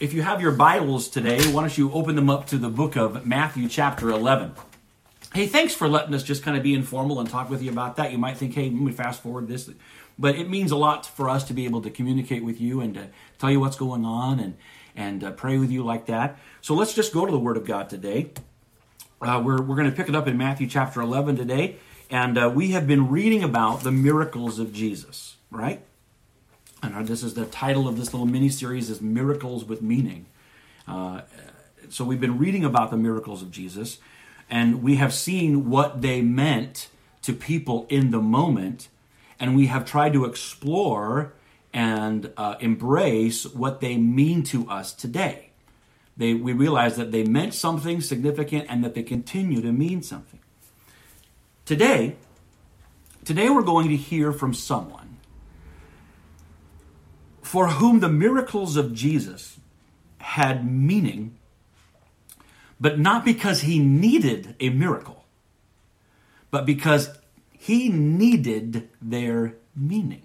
if you have your Bibles today, why don't you open them up to the book of Matthew, chapter 11. Hey, thanks for letting us just kind of be informal and talk with you about that. You might think, hey, let me fast forward this. But it means a lot for us to be able to communicate with you and to tell you what's going on and, and uh, pray with you like that. So let's just go to the Word of God today. Uh, we're we're going to pick it up in Matthew chapter 11 today. And uh, we have been reading about the miracles of Jesus, right? And this is the title of this little mini series is Miracles with Meaning. Uh, so we've been reading about the miracles of Jesus, and we have seen what they meant to people in the moment, and we have tried to explore and uh, embrace what they mean to us today. They, we realize that they meant something significant and that they continue to mean something. Today, today we're going to hear from someone for whom the miracles of Jesus had meaning, but not because he needed a miracle, but because he needed their meaning.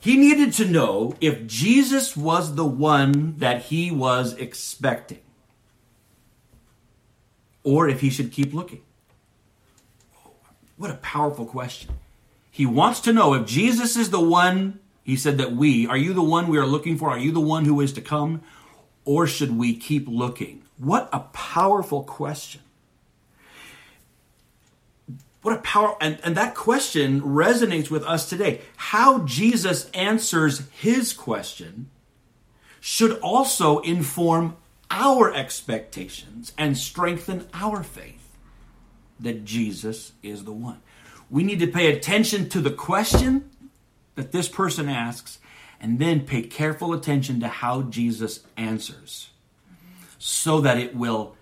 He needed to know if Jesus was the one that he was expecting or if he should keep looking. What a powerful question. He wants to know if Jesus is the one, he said that we, are you the one we are looking for? Are you the one who is to come? Or should we keep looking? What a powerful question. What a power, and, and that question resonates with us today. How Jesus answers his question should also inform our expectations and strengthen our faith that Jesus is the one. We need to pay attention to the question that this person asks and then pay careful attention to how Jesus answers so that it will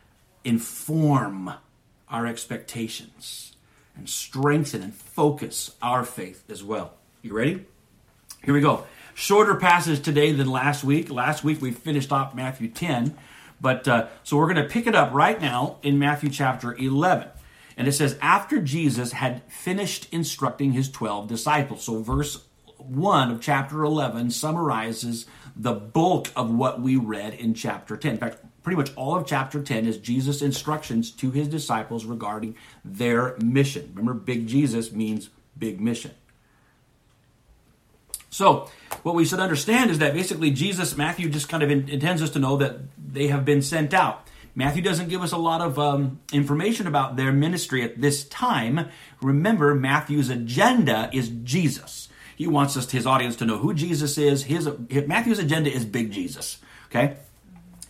inform our expectations and strengthen and focus our faith as well. You ready? Here we go. Shorter passage today than last week. Last week we finished off Matthew 10. But uh, so we're going to pick it up right now in Matthew chapter 11. And it says, after Jesus had finished instructing his 12 disciples. So verse 1 of chapter 11 summarizes the bulk of what we read in chapter 10. In fact, pretty much all of chapter 10 is Jesus' instructions to his disciples regarding their mission. Remember, big Jesus means big mission. So, what we should understand is that basically Jesus, Matthew just kind of intends us to know that they have been sent out. Matthew doesn't give us a lot of um, information about their ministry at this time. Remember, Matthew's agenda is Jesus. He wants us, his audience, to know who Jesus is. His, Matthew's agenda is big Jesus. Okay,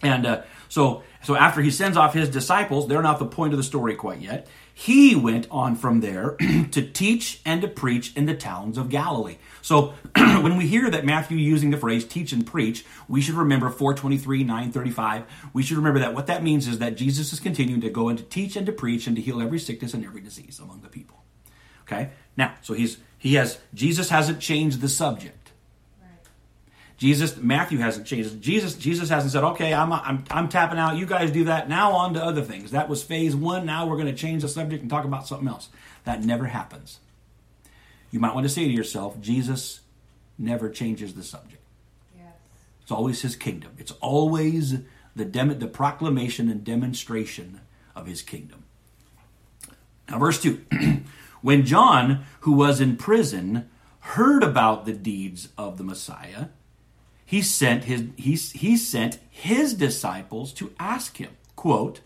and uh, so so after he sends off his disciples, they're not the point of the story quite yet. He went on from there to teach and to preach in the towns of Galilee. So when we hear that Matthew using the phrase teach and preach, we should remember 423, 935. We should remember that what that means is that Jesus is continuing to go and to teach and to preach and to heal every sickness and every disease among the people. Okay? Now, so he's he has Jesus hasn't changed the subject. Jesus, Matthew hasn't changed. Jesus, Jesus hasn't said, "Okay, I'm, I'm, I'm tapping out. You guys do that. Now on to other things." That was phase one. Now we're going to change the subject and talk about something else. That never happens. You might want to say to yourself, Jesus never changes the subject. Yes. It's always His kingdom. It's always the dem- the proclamation and demonstration of His kingdom. Now, verse two. when John, who was in prison, heard about the deeds of the Messiah he sent his he, he sent his disciples to ask him quote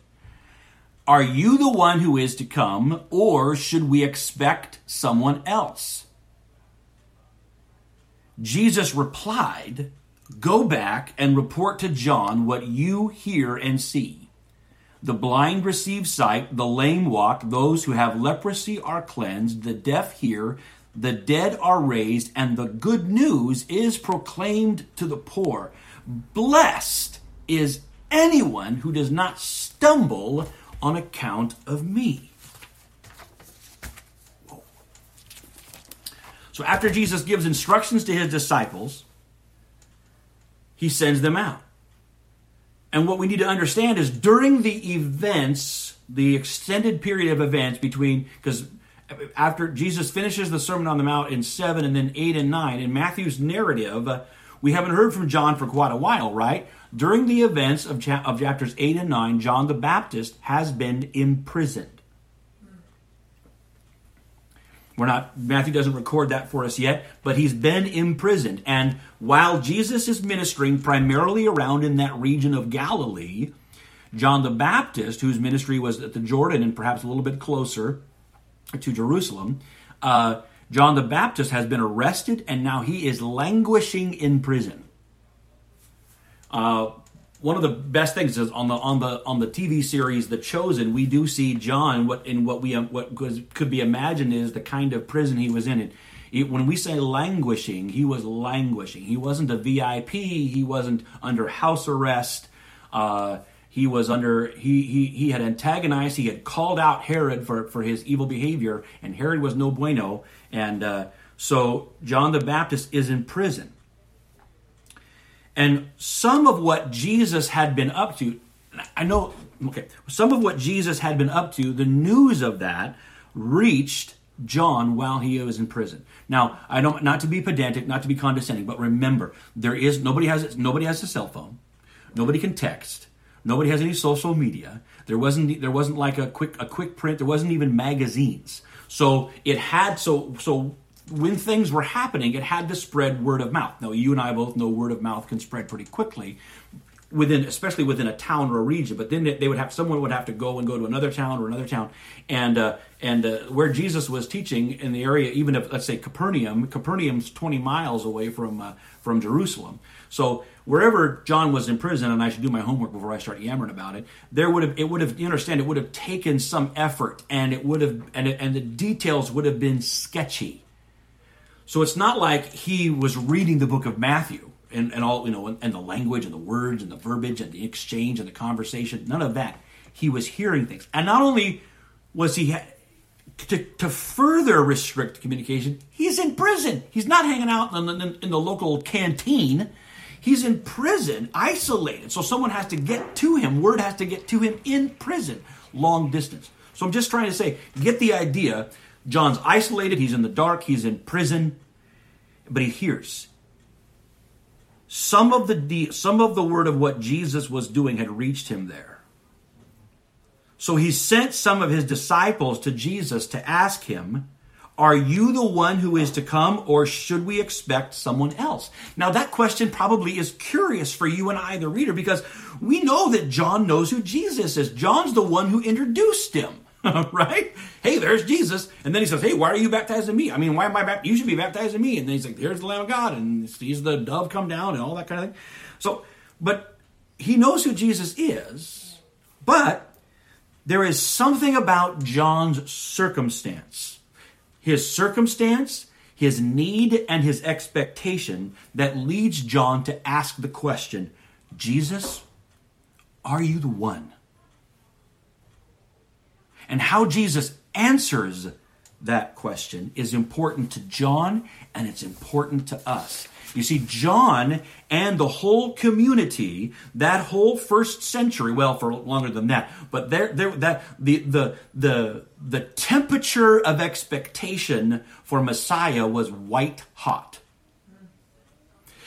are you the one who is to come or should we expect someone else? Jesus replied go back and report to john what you hear and see. The blind receive sight the lame walk those who have leprosy are cleansed the deaf hear the dead are raised, and the good news is proclaimed to the poor. Blessed is anyone who does not stumble on account of me. So, after Jesus gives instructions to his disciples, he sends them out. And what we need to understand is during the events, the extended period of events between, because after Jesus finishes the Sermon on the Mount in 7 and then 8 and 9, in Matthew's narrative, uh, We haven't heard from John for quite a while, right? During the events of, cha- of chapters 8 and 9, John the Baptist has been imprisoned. We're not, Matthew doesn't record that for us yet, but he's been imprisoned. And while Jesus is ministering primarily around in that region of Galilee, John the Baptist, whose ministry was at the Jordan and perhaps a little bit closer to Jerusalem, uh, John the Baptist has been arrested and now he is languishing in prison. Uh, one of the best things is on the on the on the TV series The Chosen, we do see John what in what we what could be imagined is the kind of prison he was in. It, it, when we say languishing, he was languishing. He wasn't a VIP. He wasn't under house arrest. Uh, he was under he, he he had antagonized. He had called out Herod for for his evil behavior, and Herod was no bueno. And uh, so John the Baptist is in prison. And some of what Jesus had been up to, I know, okay, some of what Jesus had been up to, the news of that reached John while he was in prison. Now, I don't not to be pedantic, not to be condescending, but remember, there is nobody has nobody has a cell phone. Nobody can text. Nobody has any social media. There wasn't there wasn't like a quick a quick print. There wasn't even magazines. So it had so so when things were happening, it had to spread word of mouth. Now, you and I both know word of mouth can spread pretty quickly within, especially within a town or a region. But then they would have someone would have to go and go to another town or another town, and uh, and uh, where Jesus was teaching in the area, even if let's say Capernaum, Capernaum's twenty miles away from uh, from Jerusalem. So wherever John was in prison, and I should do my homework before I start yammering about it, there would have it would have you understand it would have taken some effort, and it would have and it, and the details would have been sketchy so it's not like he was reading the book of Matthew and, and all, you know, and, and the language and the words and the verbiage and the exchange and the conversation. None of that. He was hearing things. And not only was he, to, to further restrict communication, he's in prison. He's not hanging out in the, in the local canteen. He's in prison, isolated. So someone has to get to him. Word has to get to him in prison, long distance. So I'm just trying to say, get the idea John's isolated, he's in the dark, he's in prison, but he hears. Some of the some of the word of what Jesus was doing had reached him there. So he sent some of his disciples to Jesus to ask him, are you the one who is to come, or should we expect someone else? Now, that question probably is curious for you and I, the reader, because we know that John knows who Jesus is. John's the one who introduced him. right? Hey, there's Jesus. And then he says, Hey, why are you baptizing me? I mean, why am I baptized? You should be baptizing me. And then he's like, Here's the Lamb of God. And sees the dove come down and all that kind of thing. So, but he knows who Jesus is, but there is something about John's circumstance. His circumstance, his need, and his expectation that leads John to ask the question Jesus, are you the one? And how Jesus answers that question is important to John and it's important to us. You see, John and the whole community, that whole first century, well, for longer than that, but there, there, that the the the the temperature of expectation for Messiah was white hot.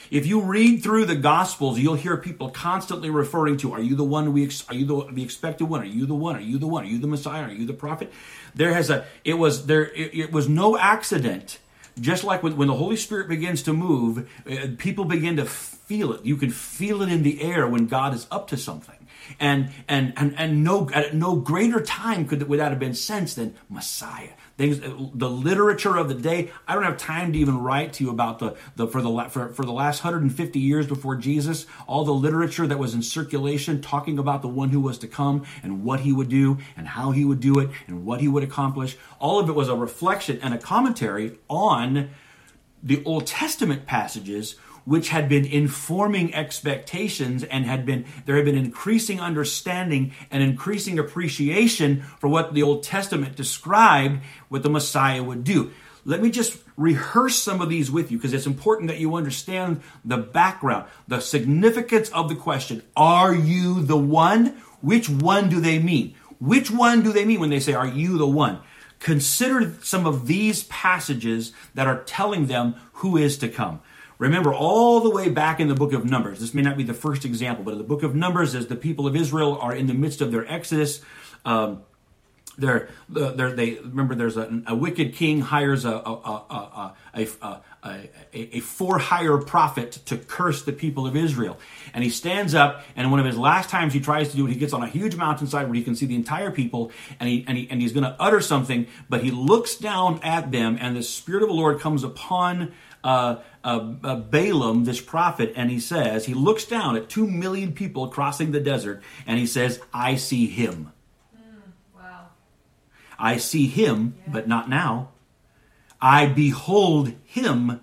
If you read through the Gospels, you'll hear people constantly referring to, "Are you the one we ex- are you the, the expected one? Are you the one? Are you the one? Are you the Messiah? Are you the prophet?" There has a it was there it, it was no accident. Just like when, when the Holy Spirit begins to move, uh, people begin to feel it. You can feel it in the air when God is up to something. And and and and no at no greater time could would that have been sensed than Messiah things, the literature of the day. I don't have time to even write to you about the, the for the for, for the last 150 years before Jesus, all the literature that was in circulation talking about the one who was to come and what he would do and how he would do it and what he would accomplish. All of it was a reflection and a commentary on the Old Testament passages which had been informing expectations and had been there had been increasing understanding and increasing appreciation for what the Old Testament described what the Messiah would do. Let me just rehearse some of these with you because it's important that you understand the background, the significance of the question. Are you the one? Which one do they mean? Which one do they mean when they say, Are you the one? Consider some of these passages that are telling them who is to come. Remember, all the way back in the book of Numbers, this may not be the first example, but in the book of Numbers, as the people of Israel are in the midst of their exodus, um, they're, they're, they remember there's a, a wicked king hires a, a, a, a, a, for hire prophet to curse the people of Israel. And he stands up, and one of his last times he tries to do it, he gets on a huge mountainside where he can see the entire people, and, he, and, he, and he's going to utter something, but he looks down at them, and the Spirit of the Lord comes upon uh, uh, uh, Balaam, this prophet, and he says, he looks down at two million people crossing the desert, and he says, I see him. I see him, but not now. I behold him,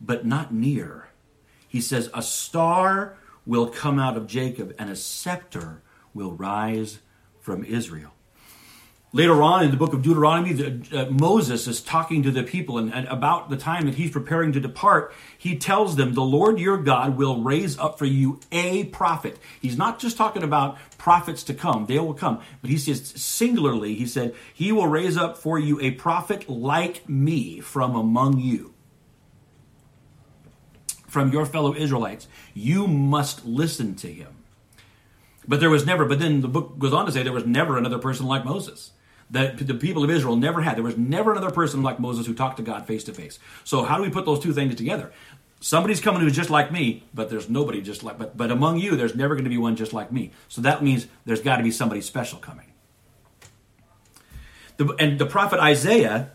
but not near. He says, A star will come out of Jacob, and a scepter will rise from Israel. Later on in the book of Deuteronomy, the, uh, Moses is talking to the people, and, and, about the time that he's preparing to depart, he tells them, The Lord your God will raise up for you a prophet. He's not just talking about prophets to come, they will come, but he says singularly, he said, He will raise up for you a prophet like me from among you. From your fellow Israelites. You must listen to him. But there was never, but then the book goes on to say there was never another person like Moses that the people of Israel never had. There was never another person like Moses who talked to God face to face. So how do we put those two things together? Somebody's coming who's just like me, but there's nobody just like but but among you there's never going to be one just like me. So that means there's got to be somebody special coming. The, and the prophet Isaiah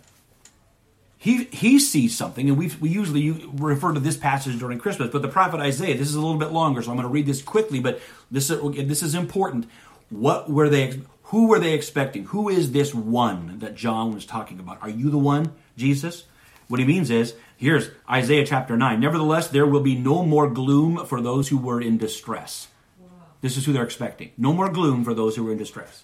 he he sees something, and we we usually refer to this passage during Christmas. But the prophet Isaiah, this is a little bit longer, so I'm going to read this quickly. But this this is important. What were they? Who were they expecting? Who is this one that John was talking about? Are you the one, Jesus? What he means is, here's Isaiah chapter 9. Nevertheless, there will be no more gloom for those who were in distress. This is who they're expecting. No more gloom for those who were in distress.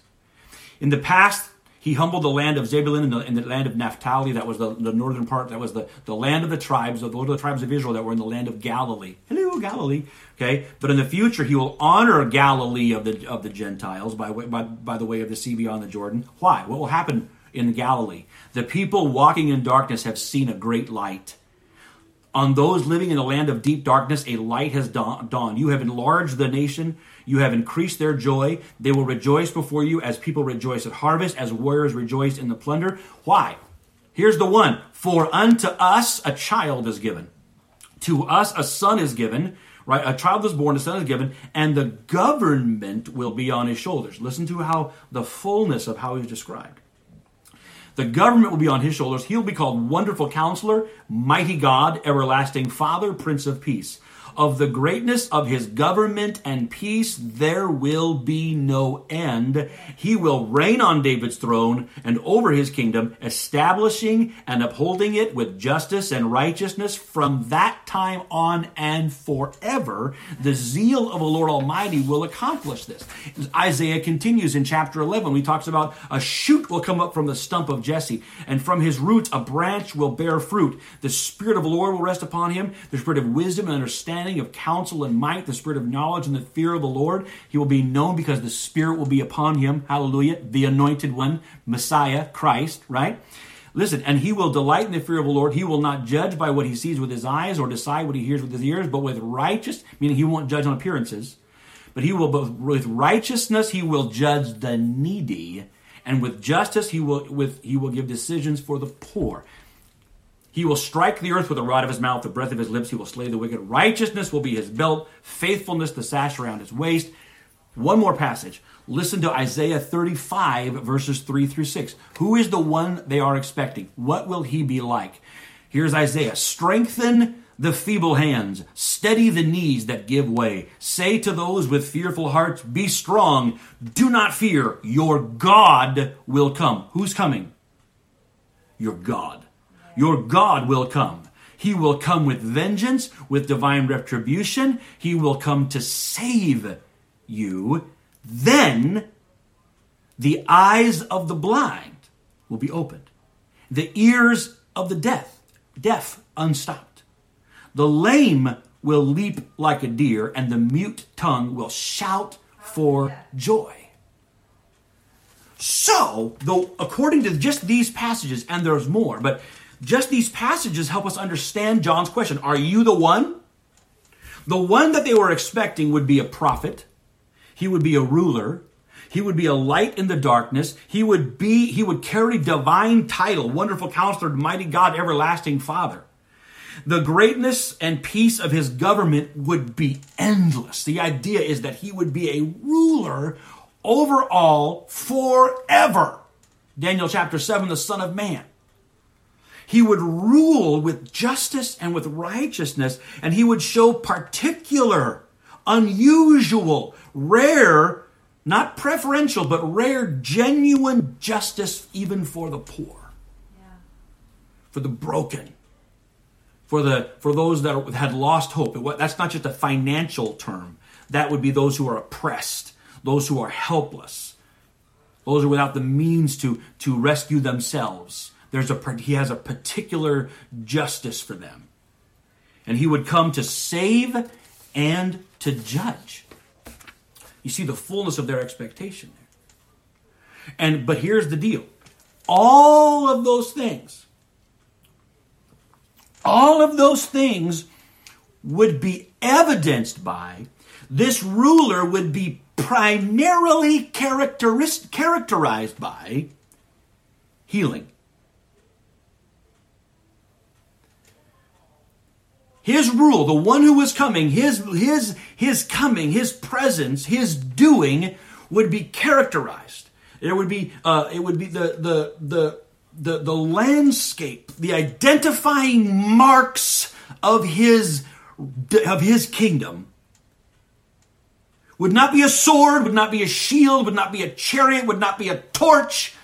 In the past, he humbled the land of Zebulun and the, and the land of Naphtali. That was the, the, northern part. That was the, the land of the tribes, of the, the tribes of Israel that were in the land of Galilee. Hello, Galilee. Okay, but in the future, he will honor Galilee of the of the Gentiles by by, by the way of the sea beyond the Jordan. Why? What will happen in Galilee? The people walking in darkness have seen a great light. On those living in a land of deep darkness, a light has dawned. You have enlarged the nation. You have increased their joy. They will rejoice before you as people rejoice at harvest, as warriors rejoice in the plunder. Why? Here's the one For unto us a child is given, to us a son is given, right? A child is born, a son is given, and the government will be on his shoulders. Listen to how the fullness of how he's described. The government will be on his shoulders. He'll be called Wonderful Counselor, Mighty God, Everlasting Father, Prince of Peace. Of the greatness of his government and peace, there will be no end. He will reign on David's throne and over his kingdom, establishing and upholding it with justice and righteousness from that time on and forever. The zeal of the Lord Almighty will accomplish this. Isaiah continues in chapter 11. He talks about a shoot will come up from the stump of Jesse, and from his roots a branch will bear fruit. The Spirit of the Lord will rest upon him, the Spirit of wisdom and understanding understanding of counsel and might, the spirit of knowledge and the fear of the Lord. He will be known because the Spirit will be upon him. Hallelujah. The anointed one, Messiah, Christ, right? Listen, and he will delight in the fear of the Lord. He will not judge by what he sees with his eyes or decide what he hears with his ears, but with righteous, meaning he won't judge on appearances, but he will, with righteousness, he will judge the needy, and with justice, he will, with, he will give decisions for the poor. He will strike the earth with the rod of his mouth, the breath of his lips. He will slay the wicked. Righteousness will be his belt, faithfulness the sash around his waist. One more passage. Listen to Isaiah 35, verses 3 through 6. Who is the one they are expecting? What will he be like? Here's Isaiah Strengthen the feeble hands, steady the knees that give way. Say to those with fearful hearts, Be strong, do not fear, your God will come. Who's coming? Your God. Your God will come. He will come with vengeance, with divine retribution. He will come to save you. Then the eyes of the blind will be opened, the ears of the deaf, deaf unstopped. The lame will leap like a deer, and the mute tongue will shout for joy. So, though, according to just these passages, and there's more, but just these passages help us understand John's question. Are you the one? The one that they were expecting would be a prophet. He would be a ruler. He would be a light in the darkness. He would be, he would carry divine title, wonderful counselor, mighty God, everlasting father. The greatness and peace of his government would be endless. The idea is that he would be a ruler over all forever. Daniel chapter 7, the Son of Man. He would rule with justice and with righteousness, and he would show particular, unusual, rare, not preferential, but rare, genuine justice even for the poor, yeah. for the broken, for the for those that had lost hope. That's not just a financial term. That would be those who are oppressed, those who are helpless, those who are without the means to to rescue themselves there's a, he has a particular justice for them. And he would come to save and to judge. You see the fullness of their expectation there. And but here's the deal. All of those things all of those things would be evidenced by this ruler would be primarily characterized by healing. His rule, the one who was coming, his, his, his coming, his presence, his doing would be characterized. There would be, uh, it would be the, the, the, the, the landscape, the identifying marks of his, of his kingdom would not be a sword, would not be a shield, would not be a chariot, would not be a torch,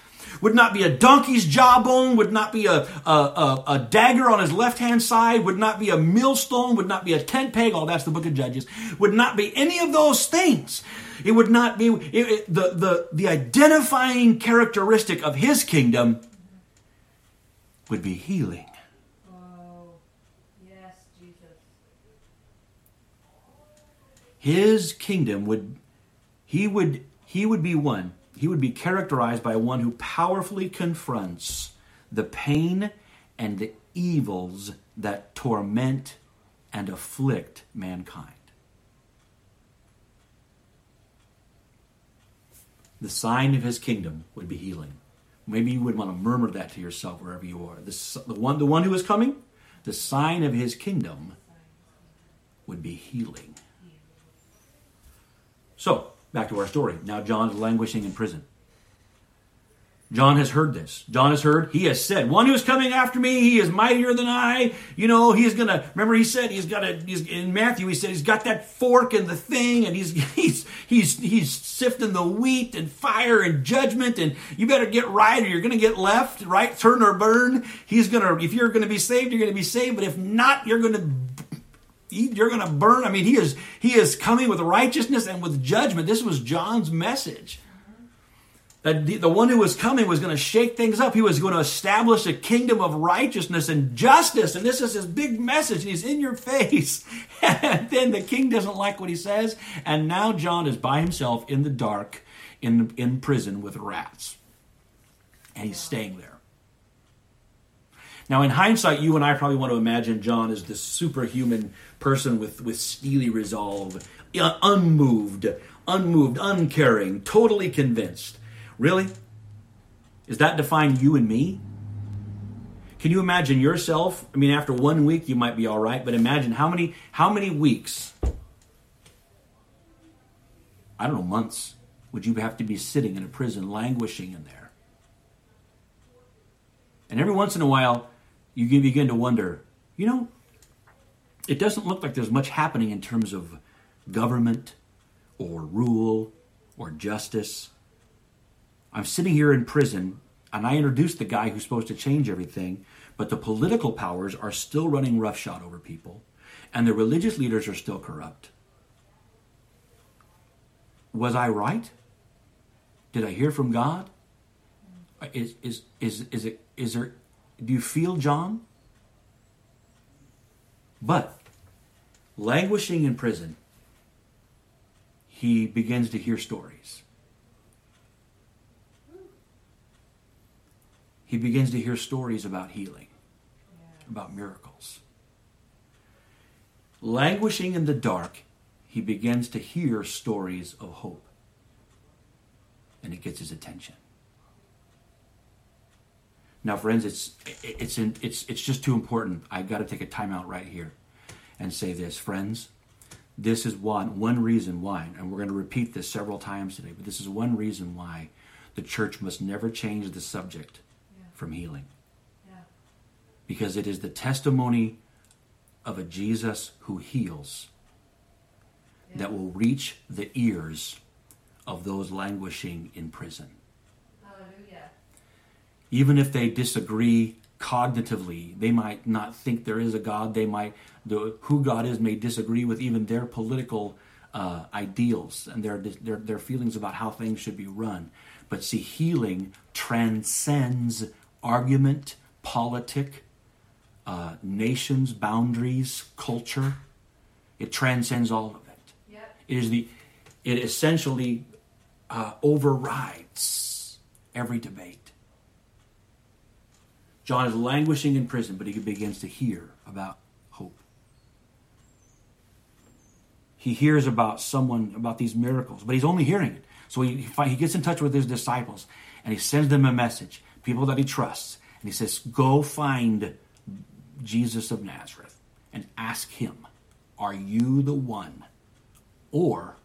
would not be a donkey's jawbone, would not be a, a, a, a dagger on his left hand side, would not be a millstone, would not be a tent peg, all that's the book of Judges, would not be any of those things. It would not be it, it, the, the, the identifying characteristic of his kingdom would be healing. Oh, yes, Jesus. His kingdom would, he would, he would be one he would be characterized by one who powerfully confronts the pain and the evils that torment and afflict mankind. The sign of his kingdom would be healing. Maybe you would want to murmur that to yourself wherever you are. The, the, one, the one who is coming, the sign of his kingdom would be healing. So, Back to our story. Now John's languishing in prison. John has heard this. John has heard. He has said, "One who is coming after me, he is mightier than I." You know, he's gonna. Remember, he said he's got a. He's in Matthew. He said he's got that fork and the thing, and he's he's he's he's sifting the wheat and fire and judgment, and you better get right or you're gonna get left. Right, turn or burn. He's gonna. If you're gonna be saved, you're gonna be saved. But if not, you're gonna you're going to burn. I mean, he is he is coming with righteousness and with judgment. This was John's message. That the, the one who was coming was going to shake things up. He was going to establish a kingdom of righteousness and justice. And this is his big message. And he's in your face. and then the king doesn't like what he says. And now John is by himself in the dark in, in prison with rats. And he's staying there. Now, in hindsight, you and I probably want to imagine John as this superhuman person with, with steely resolve, unmoved, unmoved, uncaring, totally convinced. Really? Is that define you and me? Can you imagine yourself? I mean, after one week you might be all right, but imagine how many how many weeks? I don't know, months would you have to be sitting in a prison, languishing in there? And every once in a while, you begin to wonder, you know, it doesn't look like there's much happening in terms of government or rule or justice. I'm sitting here in prison and I introduced the guy who's supposed to change everything, but the political powers are still running roughshod over people and the religious leaders are still corrupt. Was I right? Did I hear from God? Is, is, is, is, it, is there, do you feel John? But languishing in prison, he begins to hear stories. He begins to hear stories about healing. about miracles. Languishing in the dark, he begins to hear stories of hope. And it gets his attention. Now, friends, it's it's in, it's it's just too important. I've got to take a timeout right here and say this, friends. This is one one reason why, and we're going to repeat this several times today. But this is one reason why the church must never change the subject yeah. from healing, yeah. because it is the testimony of a Jesus who heals yeah. that will reach the ears of those languishing in prison even if they disagree cognitively they might not think there is a god. They might the, who god is may disagree with even their political uh, ideals and their, their their feelings about how things should be run. But see healing transcends argument politic uh, nations boundaries culture. It transcends all of it. Yep. it is the it essentially uh, overrides every debate John is languishing in prison, but he begins to hear about hope. He hears about someone, about these miracles, but he's only hearing it. So he, he gets in touch with his disciples and he sends them a message, people that he trusts. And he says, Go find Jesus of Nazareth and ask him, Are you the one? Or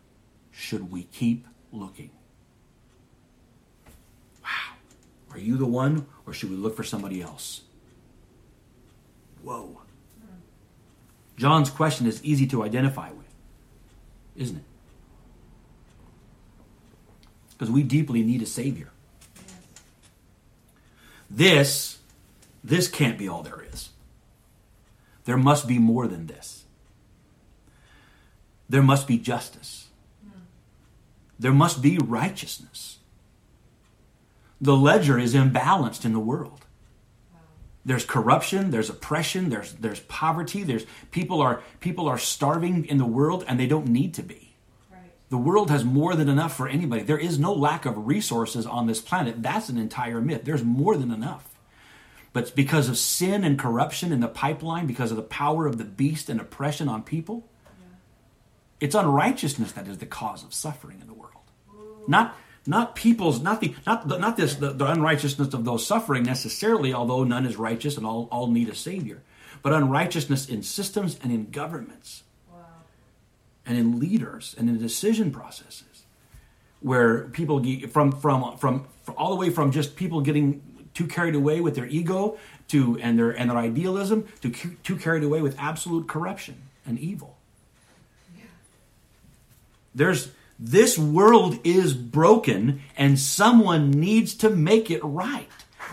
should we keep looking? Are you the one, or should we look for somebody else? Whoa. John's question is easy to identify with, isn't it? Because we deeply need a Savior. This, this can't be all there is. There must be more than this. There must be justice. There must be righteousness the ledger is imbalanced in the world. There's corruption, there's oppression, there's there's poverty, there's people are people are starving in the world and they don't need to be. The world has more than enough for anybody. There is no lack of resources on this planet. That's an entire myth. There's more than enough. But because of sin and corruption in the pipeline, because of the power of the beast and oppression on people, yeah. it's unrighteousness that is the cause of suffering in the world. Ooh. Not not people's not the not the, not this the, the, unrighteousness of those suffering necessarily although none is righteous and all, all need a savior but unrighteousness in systems and in governments wow. and in leaders and in decision processes where people get, from from from all the way from just people getting too carried away with their ego to and their and their idealism to too carried away with absolute corruption and evil yeah. there's this world is broken and someone needs to make it right.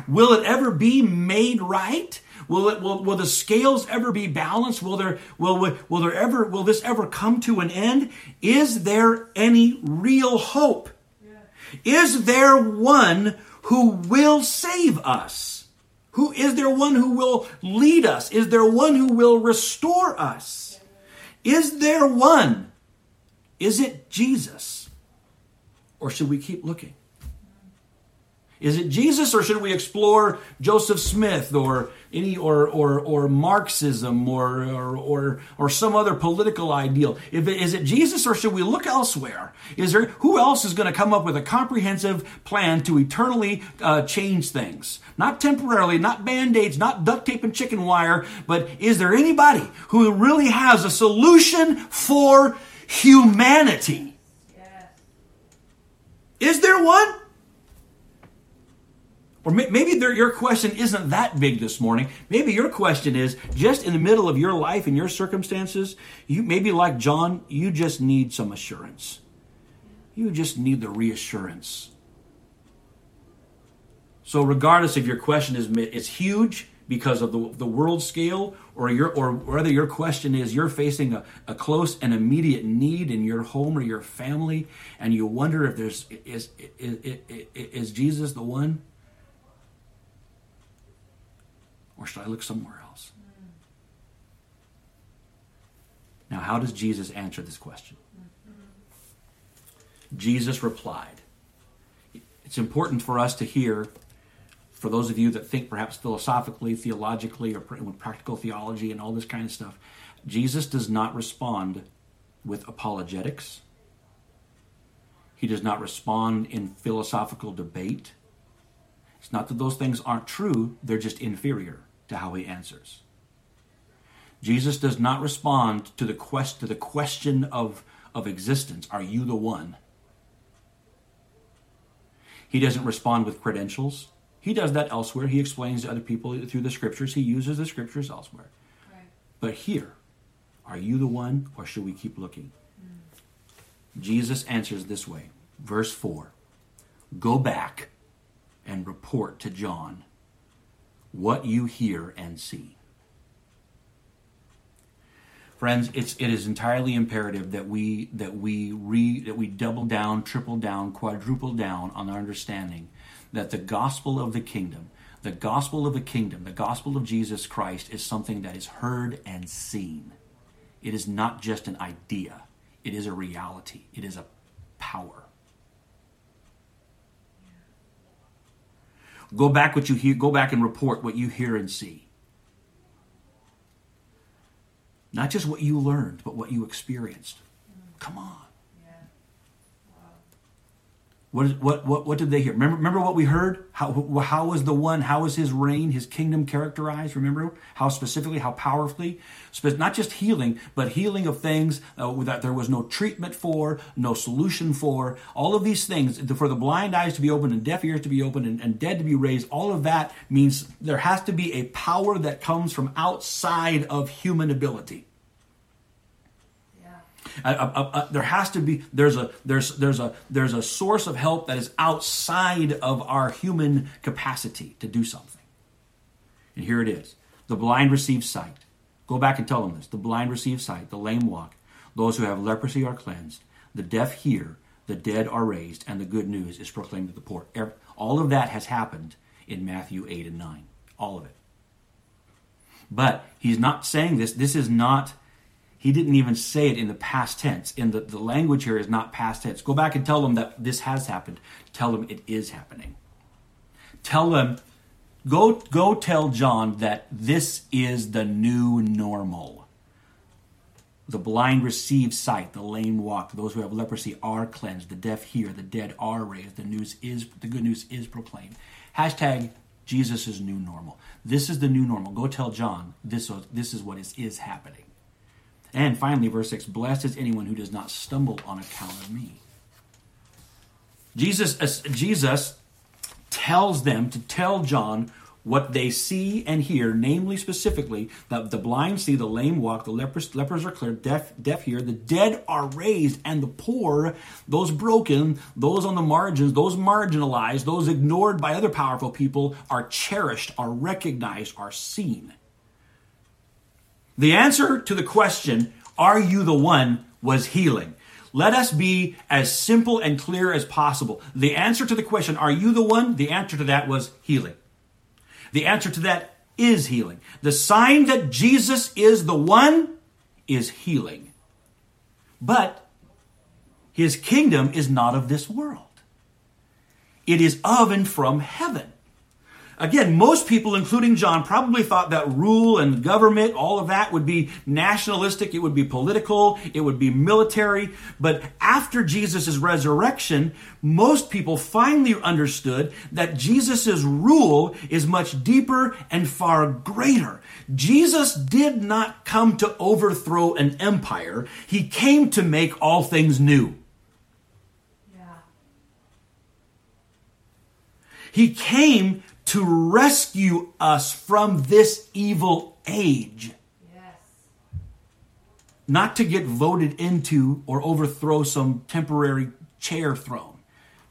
Will it ever be made right? Will it will, will the scales ever be balanced? Will there will will there ever will this ever come to an end? Is there any real hope? Yeah. Is there one who will save us? Who is there one who will lead us? Is there one who will restore us? Is there one is it Jesus? Or should we keep looking? Is it Jesus or should we explore Joseph Smith or any or or or Marxism or or or, or some other political ideal? If it, is it Jesus or should we look elsewhere? Is there who else is going to come up with a comprehensive plan to eternally uh, change things? Not temporarily, not band-aids, not duct tape and chicken wire, but is there anybody who really has a solution for humanity. Is there one? Or maybe your question isn't that big this morning. Maybe your question is just in the middle of your life and your circumstances, you maybe like John, you just need some assurance. You just need the reassurance. So regardless if your question is it's huge because of the, the world scale or your or whether your question is you're facing a, a close and immediate need in your home or your family and you wonder if there's is is, is, is jesus the one? Or should i look somewhere else? Now how does jesus answer this question? Jesus replied. It's important for us to hear for those of you that think perhaps philosophically, theologically, or with practical theology and all this kind of stuff, Jesus does not respond with apologetics. He does not respond in philosophical debate. It's not that those things aren't true, they're just inferior to how he answers. Jesus does not respond to the quest to the question of, of existence. Are you the one? He doesn't respond with credentials. He does that elsewhere. He explains to other people through the scriptures. He uses the scriptures elsewhere. Right. But here, are you the one or should we keep looking? Mm. Jesus answers this way. Verse 4 Go back and report to John what you hear and see. Friends, it's it is entirely imperative that we that we re that we double down, triple down, quadruple down on our understanding that the gospel of the kingdom, the gospel of the kingdom, the gospel of Jesus Christ is something that is heard and seen. It is not just an idea. It is a reality. It is a power. Go back what you hear, go back and report what you hear and see. Not just what you learned, but what you experienced. Come on. What, is, what, what, what did they hear? Remember, remember what we heard? How, how was the one, how was his reign, his kingdom characterized? Remember how specifically, how powerfully? Not just healing, but healing of things uh, that there was no treatment for, no solution for. All of these things, for the blind eyes to be opened and deaf ears to be opened and, and dead to be raised, all of that means there has to be a power that comes from outside of human ability. There has to be there's a there's there's a there's a source of help that is outside of our human capacity to do something. And here it is: the blind receive sight. Go back and tell them this: the blind receive sight, the lame walk, those who have leprosy are cleansed, the deaf hear, the dead are raised, and the good news is proclaimed to the poor. All of that has happened in Matthew eight and nine. All of it. But he's not saying this. This is not he didn't even say it in the past tense. In the, the language here is not past tense. Go back and tell them that this has happened. Tell them it is happening. Tell them, go, go tell John that this is the new normal. The blind receive sight, the lame walk, those who have leprosy are cleansed, the deaf hear, the dead are raised, the news is the good news is proclaimed. Hashtag Jesus is new normal. This is the new normal. Go tell John this, this is what is, is happening. And finally, verse 6 Blessed is anyone who does not stumble on account of me. Jesus, uh, Jesus tells them to tell John what they see and hear, namely, specifically, that the blind see, the lame walk, the lepers, lepers are clear, deaf, deaf hear, the dead are raised, and the poor, those broken, those on the margins, those marginalized, those ignored by other powerful people, are cherished, are recognized, are seen. The answer to the question, Are you the one? was healing. Let us be as simple and clear as possible. The answer to the question, Are you the one? The answer to that was healing. The answer to that is healing. The sign that Jesus is the one is healing. But his kingdom is not of this world, it is of and from heaven. Again, most people, including John, probably thought that rule and government, all of that would be nationalistic, it would be political, it would be military. But after Jesus' resurrection, most people finally understood that Jesus' rule is much deeper and far greater. Jesus did not come to overthrow an empire, he came to make all things new. He came to rescue us from this evil age. Yes. Not to get voted into or overthrow some temporary chair throne.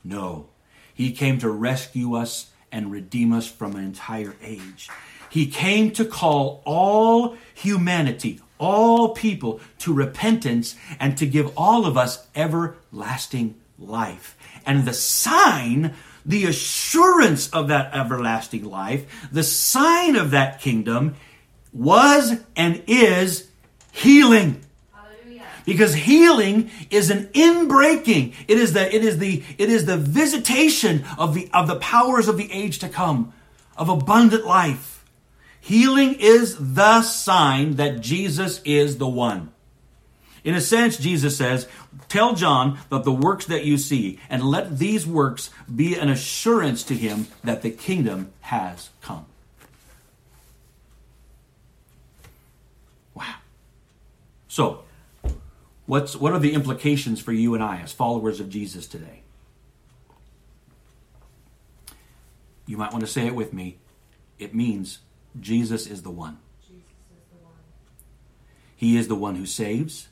No, he came to rescue us and redeem us from an entire age. He came to call all humanity, all people to repentance and to give all of us everlasting life. And the sign the assurance of that everlasting life, the sign of that kingdom was and is healing. Because healing is an inbreaking. It is the it is the it is the visitation of the of the powers of the age to come of abundant life. Healing is the sign that Jesus is the one. In a sense, Jesus says, Tell John that the works that you see, and let these works be an assurance to him that the kingdom has come. Wow. So, what's, what are the implications for you and I as followers of Jesus today? You might want to say it with me. It means Jesus is the one. Jesus is the one. He is the one who saves.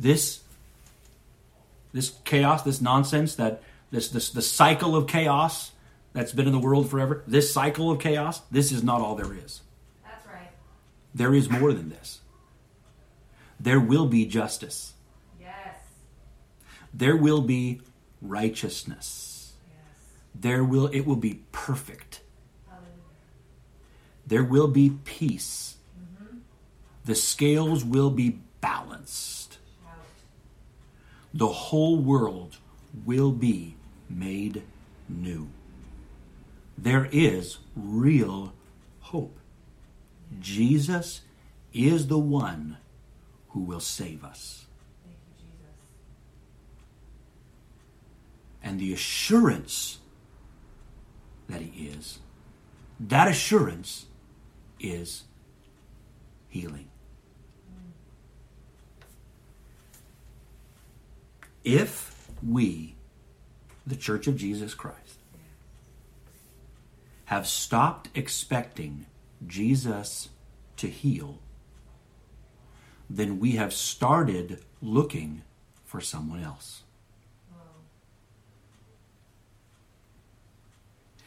This this chaos, this nonsense that this this the cycle of chaos that's been in the world forever, this cycle of chaos, this is not all there is. That's right. There is more than this. There will be justice. Yes. There will be righteousness Yes. there will it will be perfect. There will be peace. Mm-hmm. The scales will be balanced. The whole world will be made new. There is real hope. Jesus is the one who will save us. And the assurance that He is. That assurance is healing. If we, the Church of Jesus Christ, have stopped expecting Jesus to heal, then we have started looking for someone else.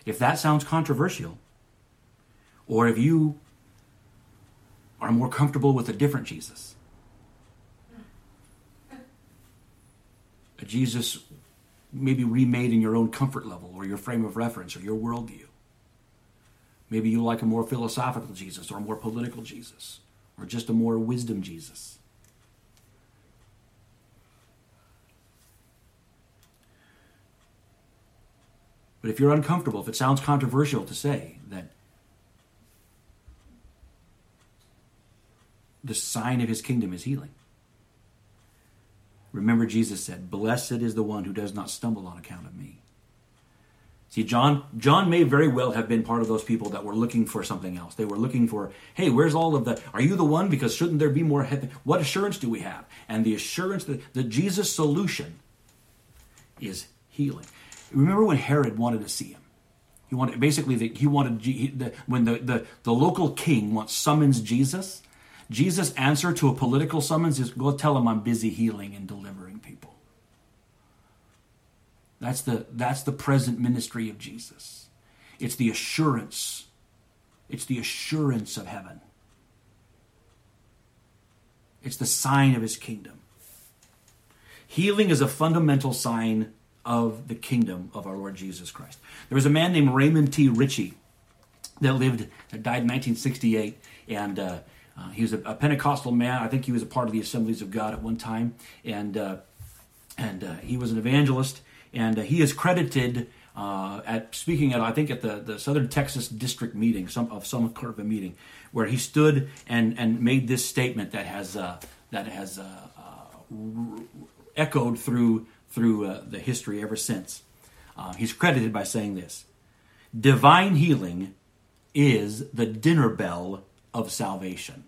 If that sounds controversial, or if you are more comfortable with a different Jesus, a Jesus maybe remade in your own comfort level or your frame of reference or your worldview. Maybe you like a more philosophical Jesus or a more political Jesus or just a more wisdom Jesus. But if you're uncomfortable, if it sounds controversial to say that the sign of his kingdom is healing, remember Jesus said, Blessed is the one who does not stumble on account of me. See, John, John may very well have been part of those people that were looking for something else. They were looking for, hey, where's all of the, are you the one? Because shouldn't there be more, what assurance do we have? And the assurance that the Jesus solution is healing. Remember when Herod wanted to see him? He wanted basically the, he wanted he, the, when the, the the local king wants summons Jesus. Jesus' answer to a political summons is go tell him I'm busy healing and delivering people. That's the that's the present ministry of Jesus. It's the assurance. It's the assurance of heaven. It's the sign of his kingdom. Healing is a fundamental sign of the kingdom of our Lord Jesus Christ. There was a man named Raymond T. Richey that lived, that died in 1968, and uh, uh, he was a, a, Pentecostal man. I think he was a part of the Assemblies of God at one time, and uh, and uh, he was an evangelist, and uh, he is credited. Uh, at speaking at I think at the, the Southern Texas District meeting, some of some kind of a meeting, where he stood and and made this statement that has that has echoed through through uh, the history ever since. Uh, he's credited by saying this Divine healing is the dinner bell of salvation.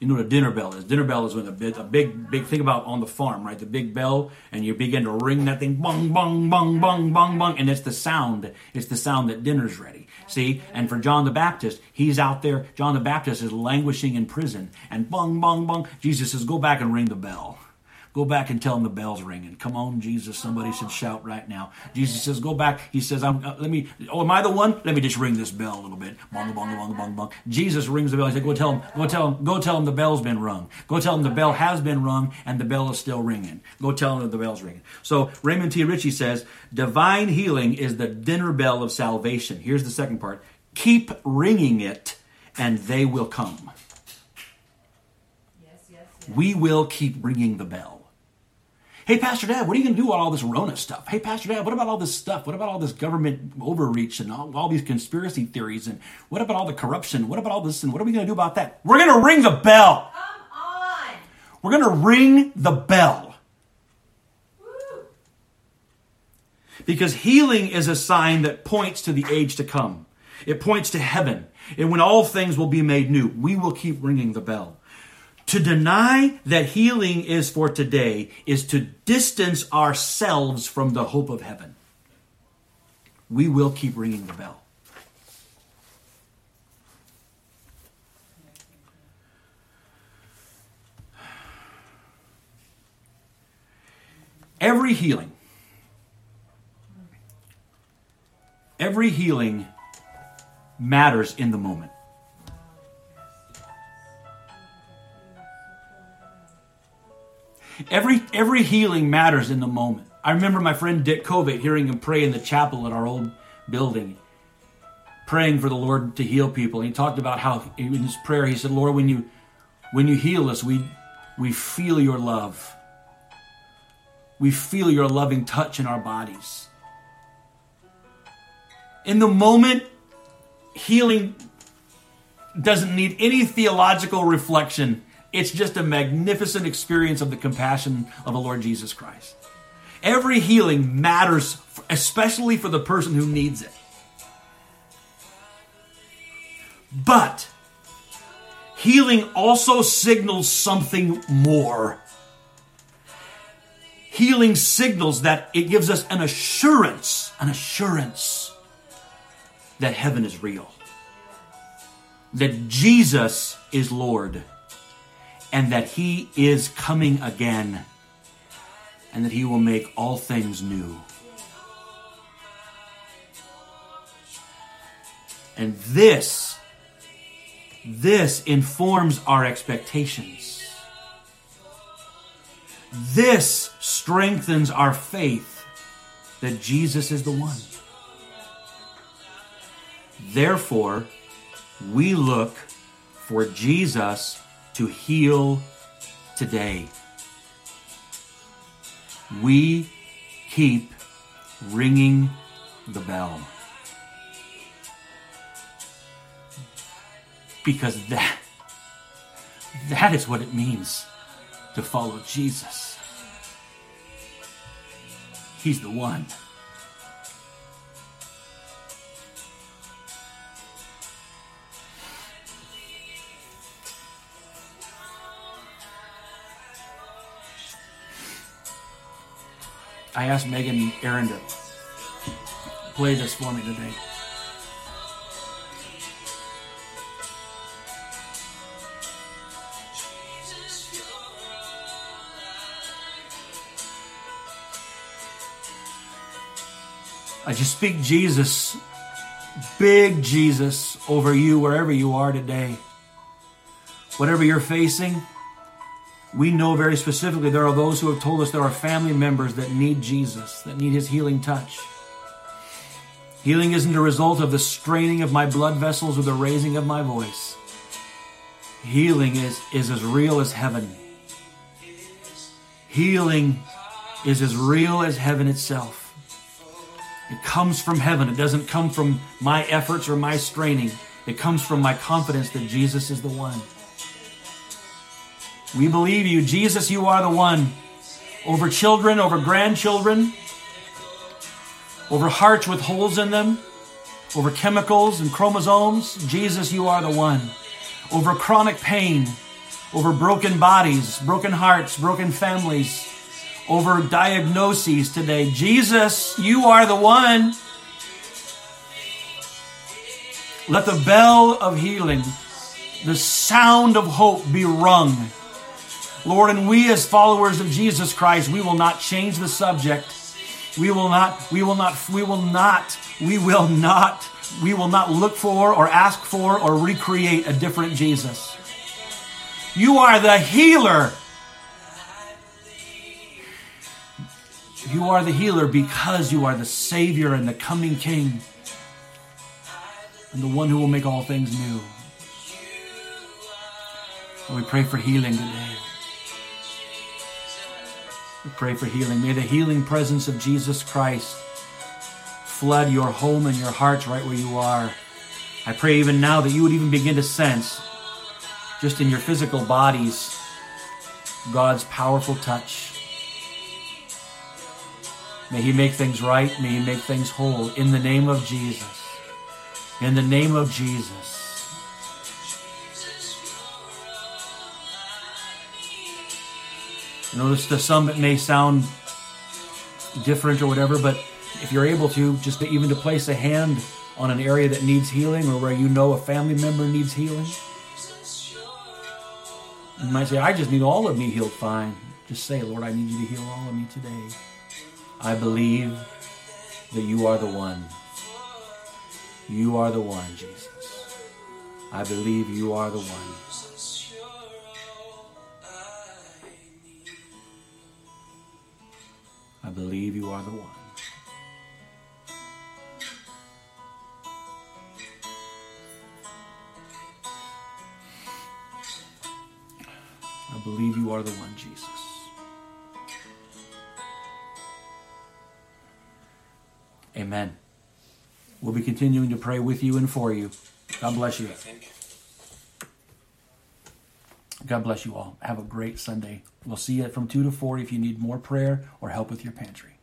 You know what a dinner bell is? Dinner bell is when a big, a big, big thing about on the farm, right? The big bell, and you begin to ring that thing, bong, bong, bong, bong, bong, bong, and it's the sound. It's the sound that dinner's ready. See, and for John the Baptist, he's out there. John the Baptist is languishing in prison, and bong, bong, bong. Jesus says, "Go back and ring the bell." Go back and tell them the bell's ringing. Come on, Jesus. Somebody should shout right now. Jesus says, Go back. He says, I'm, uh, Let me, oh, am I the one? Let me just ring this bell a little bit. Bong, bong, bong, bong, bong. Jesus rings the bell. He said, Go tell him, go tell him, go tell him the bell's been rung. Go tell him the bell has been rung and the bell is still ringing. Go tell him that the bell's ringing. So Raymond T. Richey says, Divine healing is the dinner bell of salvation. Here's the second part keep ringing it and they will come. Yes, yes, yes. We will keep ringing the bell. Hey, Pastor Dad, what are you going to do with all this Rona stuff? Hey, Pastor Dad, what about all this stuff? What about all this government overreach and all, all these conspiracy theories? And what about all the corruption? What about all this? And what are we going to do about that? We're going to ring the bell. Come on. We're going to ring the bell. Woo. Because healing is a sign that points to the age to come. It points to heaven. And when all things will be made new, we will keep ringing the bell. To deny that healing is for today is to distance ourselves from the hope of heaven. We will keep ringing the bell. Every healing, every healing matters in the moment. Every every healing matters in the moment. I remember my friend Dick Covey hearing him pray in the chapel at our old building, praying for the Lord to heal people. And he talked about how in his prayer he said, "Lord, when you when you heal us, we we feel your love. We feel your loving touch in our bodies." In the moment, healing doesn't need any theological reflection. It's just a magnificent experience of the compassion of the Lord Jesus Christ. Every healing matters, especially for the person who needs it. But healing also signals something more. Healing signals that it gives us an assurance, an assurance that heaven is real, that Jesus is Lord and that he is coming again and that he will make all things new. And this this informs our expectations. This strengthens our faith that Jesus is the one. Therefore, we look for Jesus to heal today. We keep ringing the bell. Because that that is what it means to follow Jesus. He's the one. I asked Megan Aaron to play this for me today. I just speak Jesus, big Jesus, over you wherever you are today. Whatever you're facing, we know very specifically there are those who have told us there are family members that need Jesus, that need his healing touch. Healing isn't a result of the straining of my blood vessels or the raising of my voice. Healing is, is as real as heaven. Healing is as real as heaven itself. It comes from heaven. It doesn't come from my efforts or my straining. It comes from my confidence that Jesus is the one. We believe you. Jesus, you are the one. Over children, over grandchildren, over hearts with holes in them, over chemicals and chromosomes, Jesus, you are the one. Over chronic pain, over broken bodies, broken hearts, broken families, over diagnoses today. Jesus, you are the one. Let the bell of healing, the sound of hope be rung. Lord, and we as followers of Jesus Christ, we will not change the subject. We will not, we will not, we will not, we will not, we will not look for or ask for or recreate a different Jesus. You are the healer. You are the healer because you are the Savior and the coming King and the one who will make all things new. And we pray for healing today. We pray for healing. May the healing presence of Jesus Christ flood your home and your hearts right where you are. I pray even now that you would even begin to sense, just in your physical bodies, God's powerful touch. May He make things right. May He make things whole. In the name of Jesus. In the name of Jesus. Notice to some it may sound different or whatever, but if you're able to, just to even to place a hand on an area that needs healing or where you know a family member needs healing. You might say, I just need all of me healed. Fine. Just say, Lord, I need you to heal all of me today. I believe that you are the one. You are the one, Jesus. I believe you are the one. I believe you are the one. I believe you are the one, Jesus. Amen. We'll be continuing to pray with you and for you. God bless you. God bless you all. Have a great Sunday. We'll see you from 2 to 4 if you need more prayer or help with your pantry.